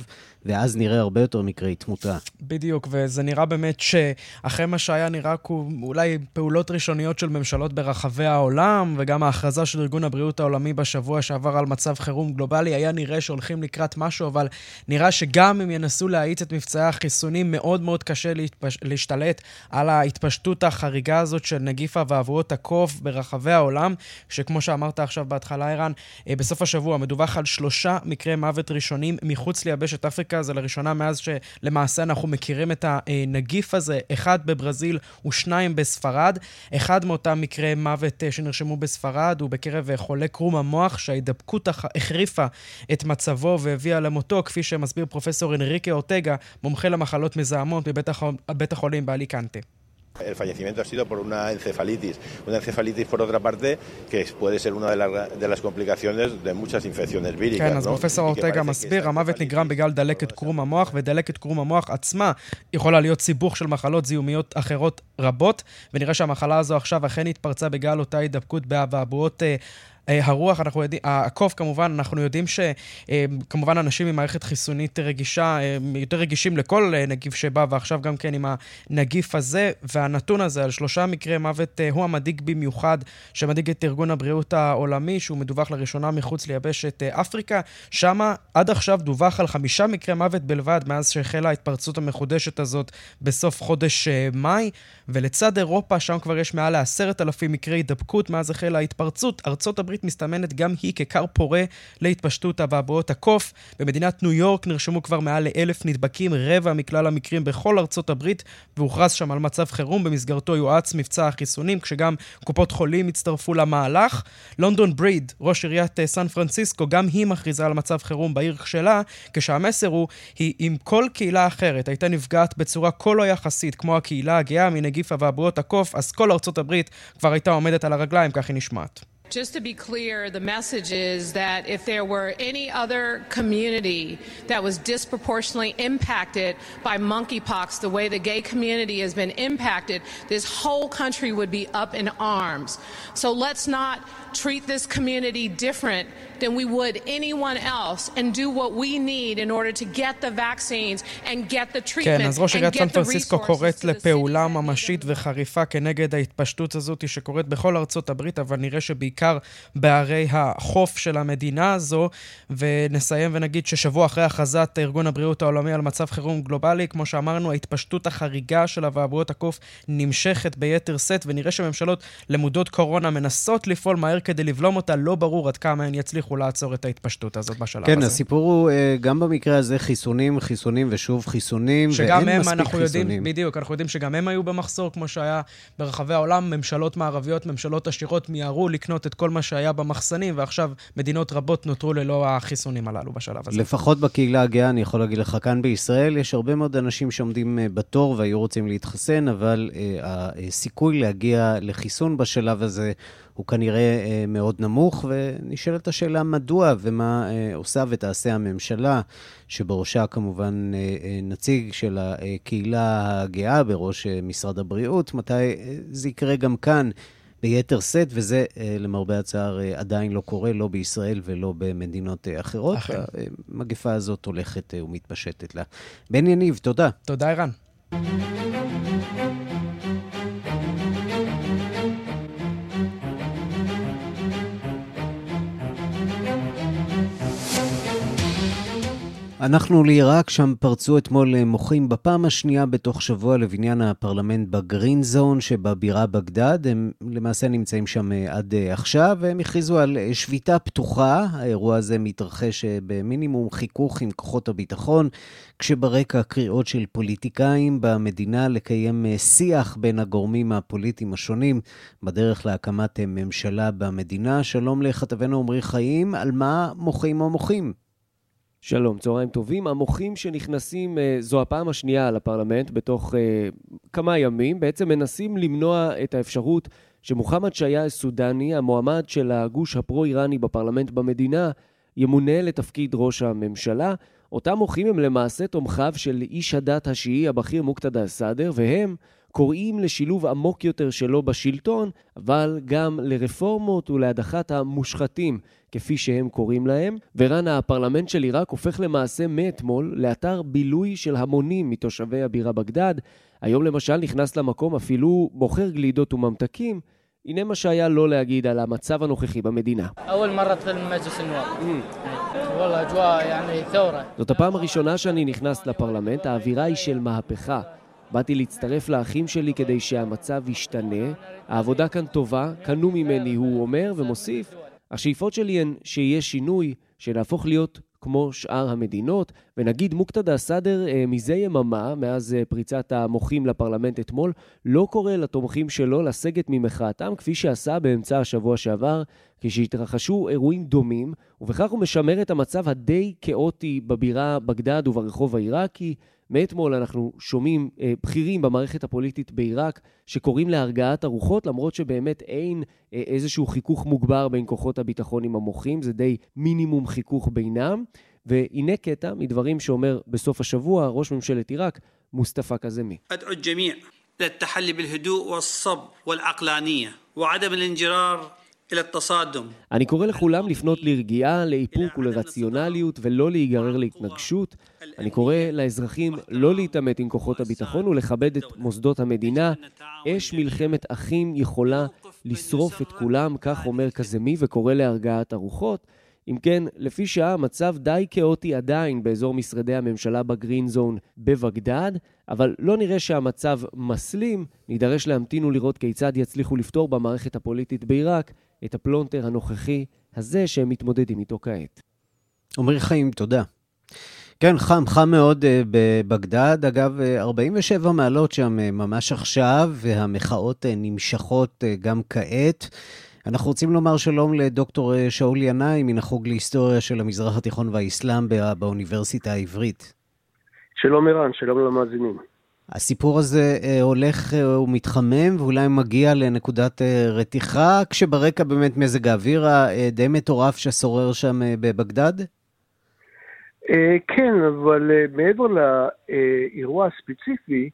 ואז נראה הרבה יותר מקרי תמותה. בדיוק, וזה נראה באמת שאחרי מה שהיה נראה אולי פעולות ראשוניות של ממשלות ברחבי העולם, וגם ההכרזה של ארגון הבריאות העולמי בשבוע שעבר על מצב חירום גלובלי, היה נראה שהולכים לקראת משהו, אבל נראה שגם אם ינסו להאיץ את מבצעי החיסונים, מאוד מאוד קשה להתפש... להשתלט על ההתפשטות החריגה הזאת של נגיף אבעבועות הקוף ברחבי העולם, שכמו שאמרת עכשיו בהתחלה, ערן, אה, בסוף השבוע מדווח על שלושה מקרי מוות ראשונים מחוץ ליבשת אפריקה. אפריקה, זה לראשונה מאז שלמעשה אנחנו מכירים את הנגיף הזה, אחד בברזיל ושניים בספרד. אחד מאותם מקרי מוות אה, שנרשמו בספרד הוא בקרב חולה קרום המוח, שההידבקות החריפה את מצבו והביאה למותו, כפי שמסביר פרופסור אנריקה אורטגה, מומחה למחלות מזהמות בבית החולים באליקנטה. El fallecimiento ha sido por una encefalitis. Una encefalitis, por otra parte, que puede ser una de, la, de las complicaciones de muchas infecciones víricas. כן, אז פרופסור אורטגה מסביר, המוות נגרם בגלל דלקת קרום המוח, ודלקת קרום המוח עצמה יכולה להיות סיבוך של מחלות זיהומיות אחרות רבות, ונראה שהמחלה הזו עכשיו אכן התפרצה בגלל אותה הידבקות באבעבועות אה, הרוח, אנחנו יודעים, הקוף כמובן, אנחנו יודעים שכמובן אה, אנשים עם מערכת חיסונית רגישה, אה, יותר רגישים לכל נגיף שבא, ועכשיו גם כן עם הנגיף הזה, והנתון הזה על שלושה מקרי מוות הוא המדאיג במיוחד, שמדאיג את ארגון הבריאות העולמי, שהוא מדווח לראשונה מחוץ ליבשת אפריקה. שם עד עכשיו דווח על חמישה מקרי מוות בלבד, מאז שהחלה ההתפרצות המחודשת הזאת בסוף חודש מאי, ולצד אירופה, שם כבר יש מעל לעשרת אלפים מקרי הידבקות מאז החלה ההתפרצות. ארצות הברית הברית מסתמנת גם היא ככר פורה להתפשטות אבעבועות הקוף. במדינת ניו יורק נרשמו כבר מעל לאלף נדבקים, רבע מכלל המקרים בכל ארצות הברית, והוכרז שם על מצב חירום, במסגרתו יואץ מבצע החיסונים, כשגם קופות חולים הצטרפו למהלך. לונדון בריד, ראש עיריית אה, סן פרנסיסקו, גם היא מכריזה על מצב חירום בעיר שלה, כשהמסר הוא, היא אם כל קהילה אחרת הייתה נפגעת בצורה כה לא יחסית, כמו הקהילה הגאה מנגיף אבעבועות הקוף, אז כל ארצות הברית כבר הייתה עומדת על הרגליים, כך היא נשמעת. Just to be clear, the message is that if there were any other community that was disproportionately impacted by monkeypox the way the gay community has been impacted, this whole country would be up in arms. So let's not treat this community different than we would anyone else and do what we need in order to get the vaccines and get the treatment כן, אז ראש עיריית סן פרנסיסקו קוראת לפעולה ממשית וחריפה כנגד ההתפשטות הזאת שקורית בכל ארצות הברית, אבל נראה שבעיקר בערי החוף של המדינה הזו. ונסיים ונגיד ששבוע אחרי הכרזת ארגון הבריאות העולמי על מצב חירום גלובלי, כמו שאמרנו, ההתפשטות החריגה של אבעבועות הקוף נמשכת ביתר שאת, ונראה שממשלות למודות קורונה מנסות לפעול מהר מהר כדי לבלום אותה, לא ברור עד כמה הן יצליחו לעצור את ההתפשטות הזאת בשלב כן, הזה. כן, הסיפור הוא אה, גם במקרה הזה חיסונים, חיסונים ושוב חיסונים, ואין הם, מספיק אנחנו חיסונים. יודעים, בדיוק, אנחנו יודעים שגם הם היו במחסור, כמו שהיה ברחבי העולם. ממשלות מערביות, ממשלות עשירות מיהרו לקנות את כל מה שהיה במחסנים, ועכשיו מדינות רבות נותרו ללא החיסונים הללו בשלב הזה. לפחות בקהילה הגאה, אני יכול להגיד לך, כאן בישראל יש הרבה מאוד אנשים שעומדים אה, בתור והיו רוצים להתחסן, אבל אה, הסיכוי להגיע לחיסון בשלב הזה הוא כנראה אה, מאוד נמוך, ונשאלת השאלה מדוע ומה אה, עושה ותעשה הממשלה, שבראשה כמובן אה, נציג של הקהילה הגאה בראש משרד הבריאות, מתי זה יקרה גם כאן. ביתר שאת, וזה למרבה הצער עדיין לא קורה, לא בישראל ולא במדינות אחרות. אחרי. המגפה הזאת הולכת ומתפשטת לה. בן יניב, תודה. תודה, ערן. אנחנו לעיראק, שם פרצו אתמול מוחים בפעם השנייה בתוך שבוע לבניין הפרלמנט בגרין זון שבבירה בגדד. הם למעשה נמצאים שם אה, עד אה, עכשיו, והם הכריזו על אה, שביתה פתוחה. האירוע הזה מתרחש במינימום חיכוך עם כוחות הביטחון, כשברקע קריאות של פוליטיקאים במדינה לקיים שיח בין הגורמים הפוליטיים השונים בדרך להקמת ממשלה במדינה. שלום לכתבנו עמרי חיים, על מה מוחים או מוחים? שלום, צהריים טובים. המוחים שנכנסים, אה, זו הפעם השנייה לפרלמנט בתוך uh, כמה ימים, בעצם מנסים למנוע את האפשרות שמוחמד שהיה סודני, המועמד של הגוש הפרו-איראני בפרלמנט במדינה, ימונה לתפקיד ראש הממשלה. אותם מוחים הם למעשה תומכיו של איש הדת השיעי הבכיר מוקתדא א-סאדר, והם קוראים לשילוב עמוק יותר שלו בשלטון, אבל גם לרפורמות ולהדחת המושחתים, כפי שהם קוראים להם. ורן, הפרלמנט של עיראק הופך למעשה מאתמול לאתר בילוי של המונים מתושבי הבירה בגדד. היום למשל נכנס למקום אפילו מוכר גלידות וממתקים. הנה מה שהיה לא להגיד על המצב הנוכחי במדינה. זאת הפעם הראשונה שאני נכנס לפרלמנט, האווירה היא של מהפכה. באתי להצטרף לאחים שלי כדי שהמצב ישתנה. העבודה כאן טובה, קנו ממני, הוא אומר ומוסיף. השאיפות שלי הן שיהיה שינוי, שנהפוך להיות כמו שאר המדינות, ונגיד מוקתדא סאדר אה, מזה יממה, מאז אה, פריצת המוחים לפרלמנט אתמול, לא קורא לתומכים שלו לסגת ממחאתם, כפי שעשה באמצע השבוע שעבר, כשהתרחשו אירועים דומים, ובכך הוא משמר את המצב הדי כאוטי בבירה בגדד וברחוב העיראקי. מאתמול אנחנו שומעים אה, בכירים במערכת הפוליטית בעיראק שקוראים להרגעת הרוחות, למרות שבאמת אין אה, איזשהו חיכוך מוגבר בין כוחות הביטחון עם המוחים, זה די מינימום חיכוך בינם. והנה קטע מדברים שאומר בסוף השבוע ראש ממשלת עיראק, מוסטפא קזמי. للتحلي بالهدوء والصبر والعقلانية وعدم الانجرار אני קורא לכולם לפנות לרגיעה, לאיפוק ולרציונליות ולא להיגרר להתנגשות. אני קורא לאזרחים לא להתעמת עם כוחות הביטחון ולכבד את מוסדות המדינה. אש מלחמת אחים יכולה לשרוף את כולם, כך אומר קזמי וקורא להרגעת הרוחות. אם כן, לפי שעה המצב די כאוטי עדיין באזור משרדי הממשלה בגרין זון בבגדד, אבל לא נראה שהמצב מסלים, נידרש להמתין ולראות כיצד יצליחו לפתור במערכת הפוליטית בעיראק את הפלונטר הנוכחי הזה שהם מתמודדים איתו כעת. עמרי חיים, תודה. כן, חם, חם מאוד אה, בבגדד. אגב, 47 אה, מעלות שם אה, ממש עכשיו, והמחאות אה, נמשכות אה, גם כעת. אנחנו רוצים לומר שלום לדוקטור שאול ינאי מן החוג להיסטוריה של המזרח התיכון והאסלאם בא, באוניברסיטה העברית. שלום ערן, שלום למאזינים. הסיפור הזה אה, הולך אה, ומתחמם ואולי מגיע לנקודת אה, רתיחה, כשברקע באמת מזג האוויר הדי מטורף ששורר שם בבגדד? כן, אבל מעבר לאירוע הספציפי,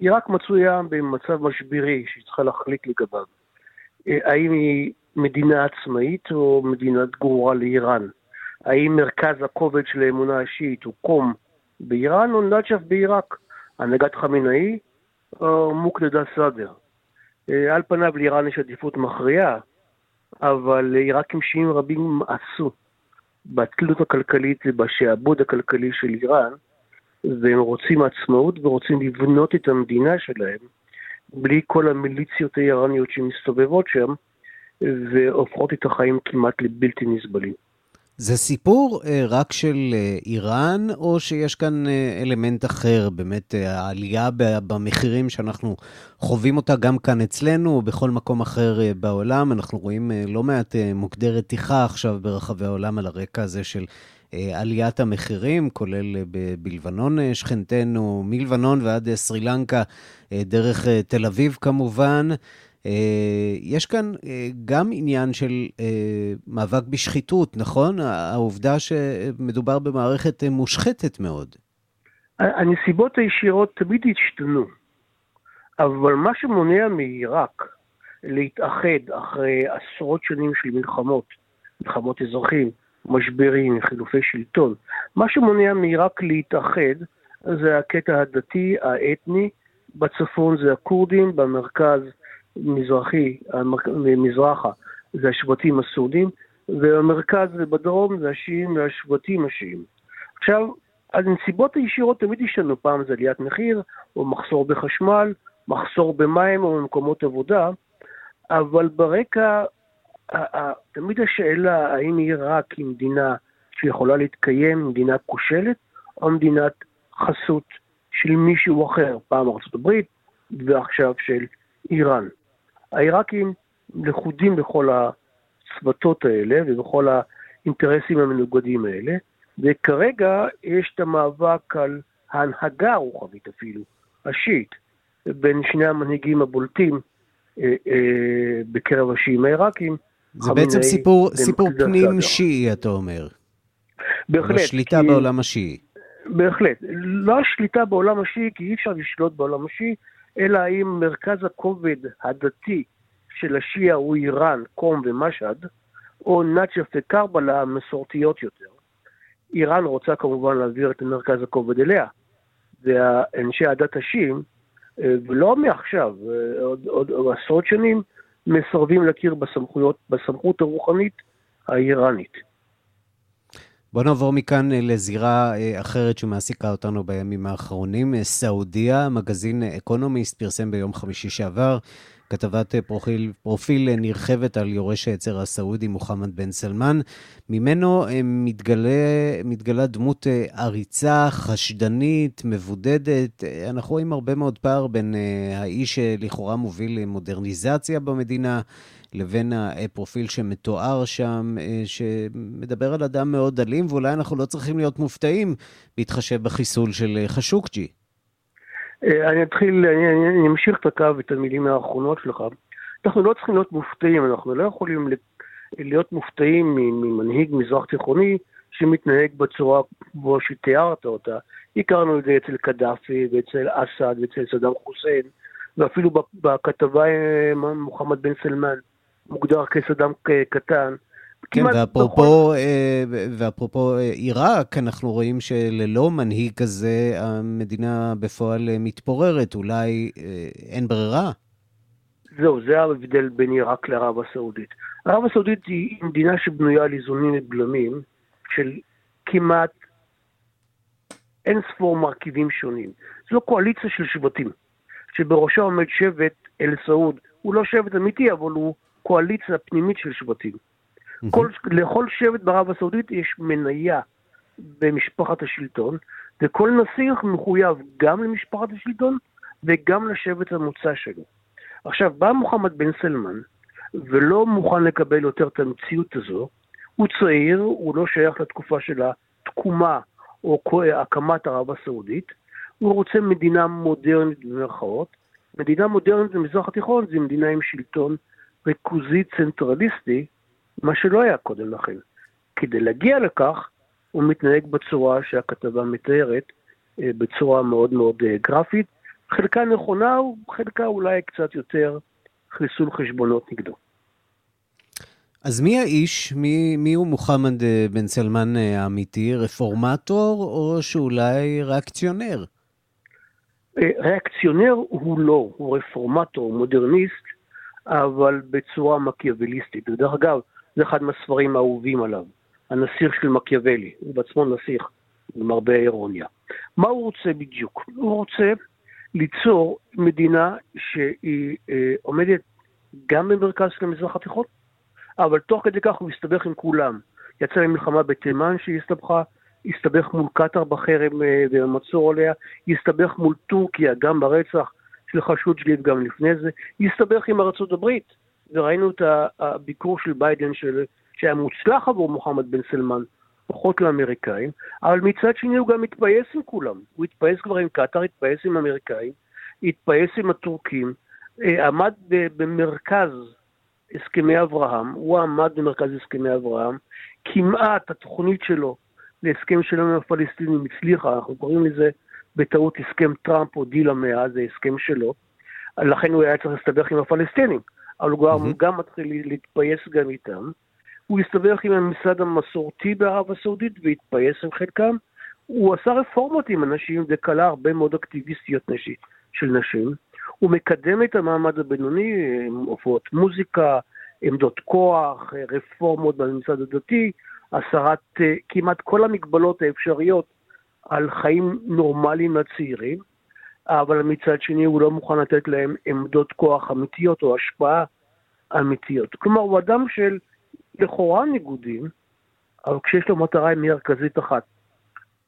היא רק מצויה במצב משברי שהיא צריכה להחליט לגביו. האם היא מדינה עצמאית או מדינת גרורה לאיראן? האם מרכז הכובד של האמונה השיעית הוא קום באיראן או נג'ף בעיראק? הנהגת חמינאי או מוקדדה סאדר. אה, על פניו לאיראן יש עדיפות מכריעה, אבל עיראקים שיעים רבים עשו בתלות הכלכלית ובשעבוד הכלכלי של איראן, והם רוצים עצמאות ורוצים לבנות את המדינה שלהם בלי כל המיליציות האיראניות שמסתובבות שם והופכות את החיים כמעט לבלתי נסבלים. זה סיפור אה, רק של אה, איראן, או שיש כאן אה, אלמנט אחר, באמת העלייה במחירים שאנחנו חווים אותה גם כאן אצלנו, או בכל מקום אחר בעולם. אנחנו רואים לא מעט מוקדי רתיחה עכשיו ברחבי העולם על הרקע הזה של עליית המחירים, כולל אה, בלבנון אה, שכנתנו, מלבנון ועד אה, סרי לנקה, אה, דרך אה, תל אביב כמובן. אה, יש כאן אה, גם עניין של אה, מאבק בשחיתות, נכון? העובדה שמדובר במערכת מושחתת מאוד. הנסיבות הישירות תמיד השתנו, אבל מה שמונע מעיראק להתאחד אחרי עשרות שנים של מלחמות, מלחמות אזרחים, משברים, חילופי שלטון, מה שמונע מעיראק להתאחד זה הקטע הדתי, האתני, בצפון זה הכורדים, במרכז מזרחי, מזרחה, זה השבטים הסעודים, והמרכז ובדרום זה השיעים והשבטים השיעים. עכשיו, הנסיבות הישירות תמיד השתנו, פעם זה עליית מחיר, או מחסור בחשמל, מחסור במים או במקומות עבודה, אבל ברקע, תמיד השאלה האם עיראק היא מדינה שיכולה להתקיים, מדינה כושלת, או מדינת חסות של מישהו אחר, פעם ארה"ב ועכשיו של איראן. העיראקים לכודים בכל הצוותות האלה ובכל האינטרסים המנוגדים האלה, וכרגע יש את המאבק על ההנהגה הרוחבית אפילו, השיעית, בין שני המנהיגים הבולטים אה, אה, בקרב השיעים העיראקים. זה בעצם סיפור, סיפור פנים שיעי, אתה אומר. בהחלט. השליטה כי... בעולם השיעי. בהחלט. לא השליטה בעולם השיעי, כי אי אפשר לשלוט בעולם השיעי, אלא האם מרכז הכובד הדתי של השיעה הוא איראן, קום ומשהד, או נאצ'ף וקרבלה המסורתיות יותר. איראן רוצה כמובן להעביר את מרכז הכובד אליה, ואנשי הדת השיעים, אה, ולא מעכשיו, אה, עוד, עוד, עוד עשרות שנים, מסרבים להכיר בסמכויות, בסמכות הרוחנית האיראנית. בוא נעבור מכאן אה, לזירה אחרת שמעסיקה אותנו בימים האחרונים. סעודיה, מגזין אקונומיסט פרסם ביום חמישי שעבר כתבת אה, פרופיל, פרופיל אה, נרחבת על יורש העצר הסעודי מוחמד בן סלמן. ממנו אה, מתגלה, מתגלה דמות עריצה, חשדנית, מבודדת. אנחנו רואים הרבה מאוד פער בין האיש שלכאורה מוביל למודרניזציה במדינה, לבין הפרופיל שמתואר שם, שמדבר על אדם מאוד אלים, ואולי אנחנו לא צריכים להיות מופתעים בהתחשב בחיסול של חשוקג'י. אה, אני אתחיל, אני, אני אמשיך את הקו, את המילים האחרונות שלך. אנחנו לא צריכים להיות מופתעים, אנחנו לא יכולים להיות מופתעים ממנהיג מזרח תיכוני שמתנהג בצורה כמו שתיארת אותה. הכרנו את זה אצל קדאפי ואצל אסד ואצל סדאם חוסיין, ואפילו בכתבה אה, מוחמד בן סלמן מוגדר כסדאם קטן. כן, ואפרופו. אה, ואפרופו אה, עיראק, אנחנו רואים שללא מנהיג כזה, המדינה בפועל אה, מתפוררת, אולי אין ברירה. זהו, זה ההבדל בין עיראק לערב הסעודית. ערב הסעודית היא מדינה שבנויה על איזונים ובלמים של כמעט אין ספור מרכיבים שונים. זו קואליציה של שבטים, שבראשה עומד שבט אל סעוד. הוא לא שבט אמיתי, אבל הוא קואליציה פנימית של שבטים. כל, לכל שבט בערב הסעודית יש מניה במשפחת השלטון, וכל נסיך מחויב גם למשפחת השלטון וגם לשבט המוצא שלו. עכשיו, בא מוחמד בן סלמן, ולא מוכן לקבל יותר את המציאות הזו, הוא צעיר, הוא לא שייך לתקופה של התקומה או הקמת ערב הסעודית, הוא רוצה מדינה מודרנית במירכאות. מדינה מודרנית במזרח התיכון זה מדינה עם שלטון ריכוזי צנטרליסטי, מה שלא היה קודם לכן. כדי להגיע לכך, הוא מתנהג בצורה שהכתבה מתארת, אה, בצורה מאוד מאוד אה, גרפית. חלקה נכונה, חלקה אולי קצת יותר חיסול חשבונות נגדו. אז מי האיש? מי, מי הוא מוחמד אה, בן סלמן האמיתי? רפורמטור או שאולי ריאקציונר? ריאקציונר הוא לא, הוא רפורמטור, מודרניסט, אבל בצורה מקיאווליסטית. ודרך אגב, זה אחד מהספרים האהובים עליו, הנסיך של מקיאוולי, הוא בעצמו נסיך, עם הרבה אירוניה. מה הוא רוצה בדיוק? הוא רוצה ליצור מדינה שהיא אה, עומדת גם במרכז של המזרח התיכון, אבל תוך כדי כך הוא מסתבך עם כולם. יצא למלחמה בתימן שהיא הסתבכה, הסתבך מול קטאר בחרם אה, ובמצור עליה, הסתבך מול טורקיה גם ברצח של חשוד וגם לפני זה, הסתבך עם ארצות הברית. וראינו את הביקור של ביידן של, שהיה מוצלח עבור מוחמד בן סלמן, פחות לאמריקאים, אבל מצד שני הוא גם התפייס עם כולם. הוא התפייס כבר עם קטאר, התפייס עם האמריקאים, התפייס עם הטורקים, אה, עמד במרכז הסכמי אברהם, הוא עמד במרכז הסכמי אברהם, כמעט התוכנית שלו להסכם שלום עם הפלסטינים הצליחה, אנחנו קוראים לזה בטעות הסכם טראמפ או דיל המאה, זה הסכם שלו, לכן הוא היה צריך להסתבך עם הפלסטינים. אבל הוא mm-hmm. גם מתחיל להתפייס גם איתם. הוא הסתבך עם הממסד המסורתי בערב הסעודית והתפייס עם חלקם. הוא עשה רפורמות עם אנשים וכלה הרבה מאוד אקטיביסטיות נשית של נשים. הוא מקדם את המעמד הבינוני, הופעות מוזיקה, עמדות כוח, רפורמות בממסד הדתי, הסרת uh, כמעט כל המגבלות האפשריות על חיים נורמליים לצעירים, אבל מצד שני הוא לא מוכן לתת להם עמדות כוח אמיתיות או השפעה אמיתיות. כלומר, הוא אדם של לכאורה ניגודים, אבל כשיש לו מטרה מרכזית אחת,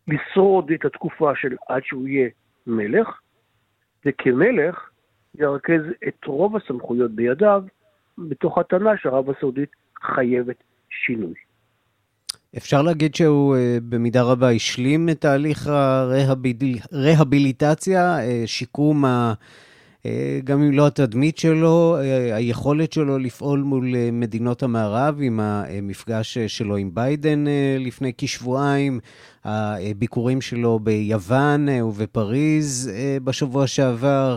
לשרוד את התקופה של עד שהוא יהיה מלך, וכמלך ירכז את רוב הסמכויות בידיו, בתוך הטענה שערב הסעודית חייבת שינוי. אפשר להגיד שהוא אה, במידה רבה השלים את תהליך הרהביליטציה, אה, שיקום ה... אה, גם אם לא התדמית שלו, היכולת שלו לפעול מול מדינות המערב עם המפגש שלו עם ביידן לפני כשבועיים, הביקורים שלו ביוון ובפריז בשבוע שעבר.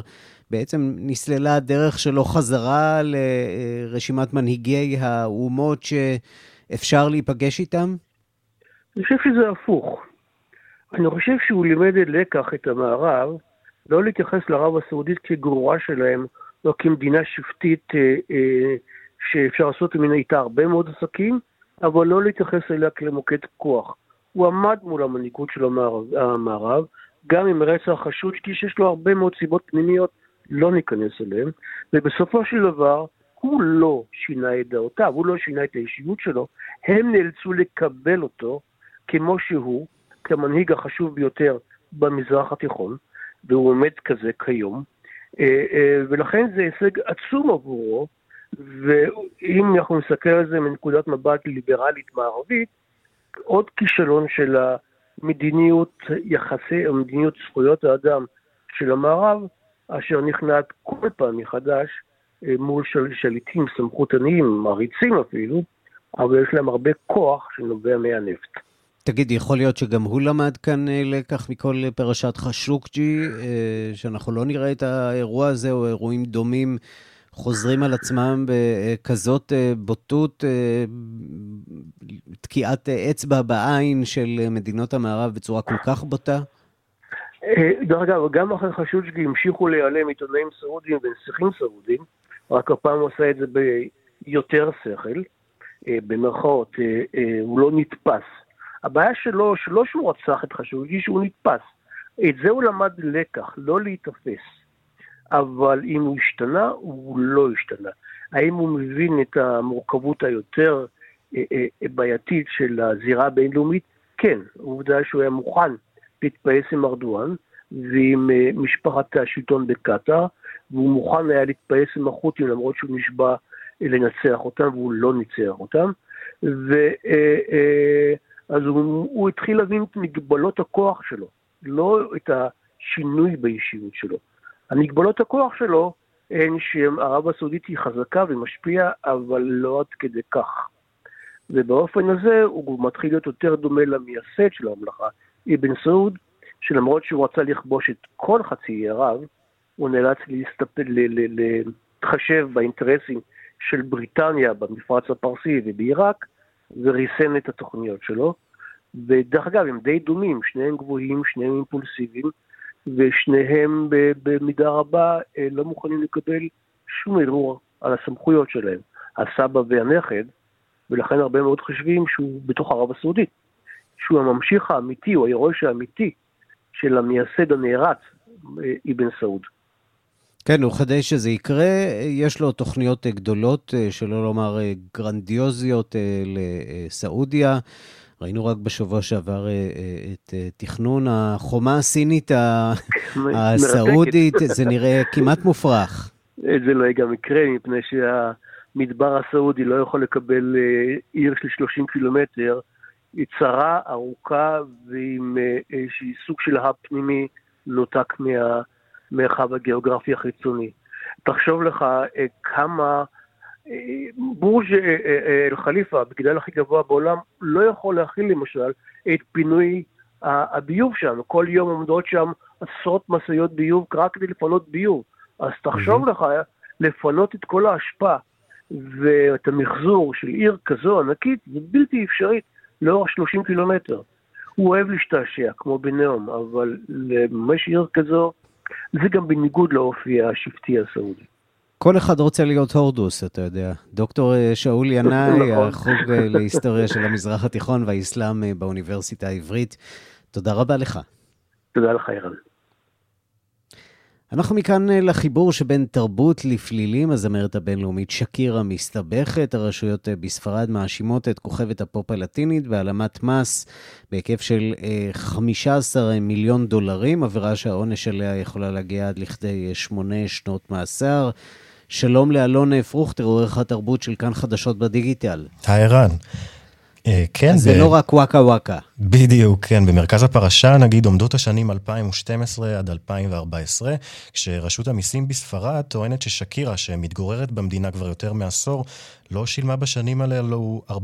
בעצם נסללה הדרך שלו חזרה לרשימת מנהיגי האומות שאפשר להיפגש איתם? אני חושב שזה הפוך. אני חושב שהוא לימד לקח את המערב לא להתייחס לערב הסעודית כגרורה שלהם, לא כמדינה שבטית אה, אה, שאפשר לעשות ממנה איתה הרבה מאוד עסקים, אבל לא להתייחס אליה כמוקד כוח. הוא עמד מול המנהיגות של המערב, המערב גם עם רצח חשוד, כי שיש לו הרבה מאוד סיבות פנימיות, לא ניכנס אליהן, ובסופו של דבר הוא לא שינה את דעותיו, הוא לא שינה את האישיות שלו, הם נאלצו לקבל אותו כמו שהוא, כמנהיג החשוב ביותר במזרח התיכון, והוא עומד כזה כיום, אה, אה, ולכן זה הישג עצום עבורו, ואם אנחנו נסתכל על זה מנקודת מבט ליברלית מערבית, עוד כישלון של המדיניות יחסי, או מדיניות זכויות האדם של המערב, אשר נכנעת כל פעם מחדש אה, מול של, שליטים סמכותניים, מעריצים אפילו, אבל יש להם הרבה כוח שנובע מהנפט. תגיד, יכול להיות שגם הוא למד כאן אה, לקח מכל פרשת חשוקג'י, אה, שאנחנו לא נראה את האירוע הזה או אירועים דומים חוזרים על עצמם בכזאת בוטות, תקיעת אצבע בעין של מדינות המערב בצורה כל כך בוטה? דרך אגב, גם אחרי חשוקג'י המשיכו להיעלם עיתונאים סעודים ונסיכים סעודים, רק הפעם הוא עשה את זה ביותר שכל, אה, במרכאות, אה, אה, הוא לא נתפס. הבעיה שלו, שלא שהוא רצח את חשוגי, שהוא נתפס. את זה הוא למד לקח, לא להיתפס. אבל אם הוא השתנה, הוא לא השתנה. האם הוא מבין את המורכבות היותר בעייתית של הזירה הבינלאומית? כן, עובדה שהוא היה מוכן להתפייס עם ארדואן ועם משפחת השלטון בקטאר, והוא מוכן היה להתפייס עם החות'ים למרות שהוא נשבע לנצח אותם, והוא לא ניצח אותם. ואז אה, אה, הוא, הוא התחיל להבין את מגבלות הכוח שלו, לא את השינוי באישיות שלו. המגבלות הכוח שלו הן שערב הסעודית היא חזקה ומשפיעה, אבל לא עד כדי כך. ובאופן הזה הוא מתחיל להיות יותר דומה למייסד של הממלכה, אבן סעוד, שלמרות שהוא רצה לכבוש את כל חצי ערב, הוא נאלץ להתחשב באינטרסים של בריטניה במפרץ הפרסי ובעיראק, וריסן את התוכניות שלו. ודרך אגב, הם די דומים, שניהם גבוהים, שניהם אימפולסיביים, ושניהם במידה רבה אה, לא מוכנים לקבל שום ערעור על הסמכויות שלהם, הסבא והנכד, ולכן הרבה מאוד חושבים שהוא בתוך ערב הסעודית, שהוא הממשיך האמיתי, הוא היורש האמיתי של המייסד הנערץ, אה, אבן סעוד. כן, וכדי שזה יקרה, יש לו תוכניות גדולות, אה, שלא לומר אה, גרנדיוזיות אה, לסעודיה. ראינו רק בשבוע שעבר את תכנון החומה הסינית [LAUGHS] הסעודית, זה נראה כמעט מופרך. זה לא גם יקרה, מפני שהמדבר הסעודי לא יכול לקבל עיר של 30 קילומטר, היא צרה, ארוכה ועם איזשהי סוג של האב פנימי נותק מה... המרחב הגיאוגרפי החיצוני. תחשוב לך אה, כמה... אה, בורג' אה, אל-חליפה, בגדל הכי גבוה בעולם, לא יכול להכיל למשל את פינוי הביוב שם. כל יום עומדות שם עשרות משאיות ביוב רק כדי לפנות ביוב. אז תחשוב mm-hmm. לך לפנות את כל האשפה ואת המחזור של עיר כזו ענקית, זה בלתי אפשרית לאורך 30 קילומטר. הוא אוהב להשתעשע, כמו בנאום, אבל לממש עיר כזו זה גם בניגוד לאופי השבטי הסעודי. כל אחד רוצה להיות הורדוס, אתה יודע. דוקטור אה, שאול ינאי, נכון. החוג אה, להיסטוריה של המזרח התיכון והאסלאם אה, באוניברסיטה העברית. תודה רבה לך. תודה לך, ערן. אנחנו מכאן אה, לחיבור שבין תרבות לפלילים, הזמרת הבינלאומית שקירה מסתבכת. הרשויות אה, בספרד מאשימות את כוכבת הפופ הלטינית בהעלמת מס בהיקף של 15 אה, מיליון דולרים, עבירה שהעונש עליה יכולה להגיע עד לכדי שמונה שנות מאסר. שלום לאלון פרוכטר, עורך התרבות של כאן חדשות בדיגיטל. היי ערן. אה, כן. זה לא רק וואקה וואקה. בדיוק, כן. במרכז הפרשה, נגיד, עומדות השנים 2012 עד 2014, כשרשות המיסים בספרד טוענת ששקירה, שמתגוררת במדינה כבר יותר מעשור, לא שילמה בשנים הללו 14.5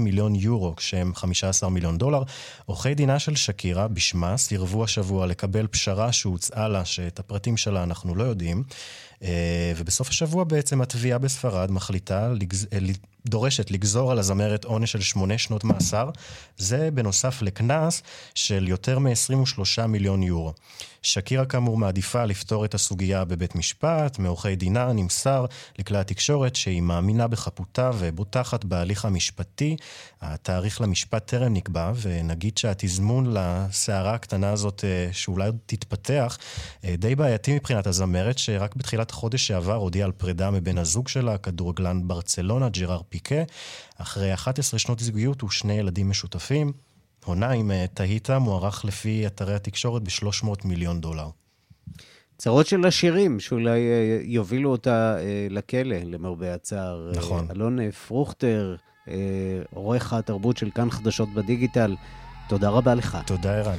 מיליון יורו, כשהם 15 מיליון דולר. עורכי דינה של שקירה, בשמה, סירבו השבוע לקבל פשרה שהוצעה לה, שאת הפרטים שלה אנחנו לא יודעים. אה, ובסוף השבוע בעצם התביעה בספרד מחליטה, לגז... דורשת לגזור על הזמרת עונש של שמונה שנות מאסר, זה בנוסף לקנס של יותר מ-23 מיליון יורו. שקירה כאמור מעדיפה לפתור את הסוגיה בבית משפט, מעורכי דינה נמסר לכלי התקשורת שהיא מאמינה בחפותה ובוטחת בהליך המשפטי. התאריך למשפט טרם נקבע, ונגיד שהתזמון לסערה הקטנה הזאת, אה, שאולי עוד תתפתח, אה, די בעייתי מבחינת הזמרת, שרק בתחילת החודש שעבר הודיעה על פרידה מבן הזוג שלה, כדורגלן ברצלונה, ג'ראר פיקה. אחרי 11 שנות זוגיות ושני ילדים משותפים. הונה, אם אה, תהית, מוערך לפי אתרי התקשורת ב-300 מיליון דולר. צרות של עשירים, שאולי אה, יובילו אותה אה, לכלא, למרבה הצער. נכון. אלון פרוכטר, עורך התרבות של כאן חדשות בדיגיטל, תודה רבה לך. תודה, ערן.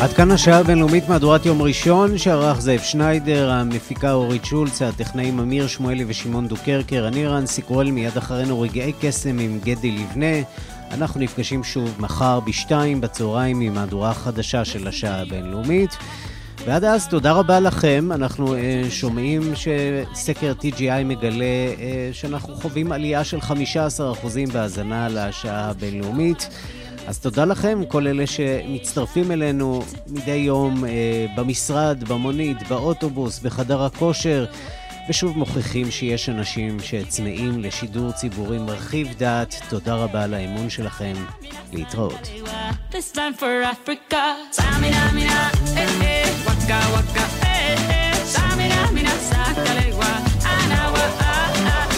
עד כאן השעה הבינלאומית מהדורת יום ראשון, שערך זאב שניידר, המפיקה אורית שולץ, הטכנאים אמיר שמואלי ושמעון דוקרקר, אני רן סיקרואל, מיד אחרינו רגעי קסם עם גדי לבנה. אנחנו נפגשים שוב מחר בשתיים בצהריים עם מהדורה חדשה של השעה הבינלאומית. ועד אז, תודה רבה לכם. אנחנו uh, שומעים שסקר TGI מגלה uh, שאנחנו חווים עלייה של 15% בהאזנה לשעה הבינלאומית. אז תודה לכם, כל אלה שמצטרפים אלינו מדי יום אה, במשרד, במונית, באוטובוס, בחדר הכושר, ושוב מוכיחים שיש אנשים שצמאים לשידור ציבורי מרחיב דעת. תודה רבה על האמון שלכם, להתראות. Eh, eh, eh, Samina, mina, sakalewa, anawa, ah, ah.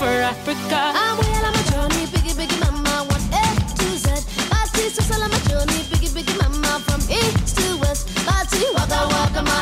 for Africa. I'm way on my journey, biggie, biggie, mama, one F to Z. My sister's on my journey, biggie, biggie, mama, from east to west. My tea, waka, waka, my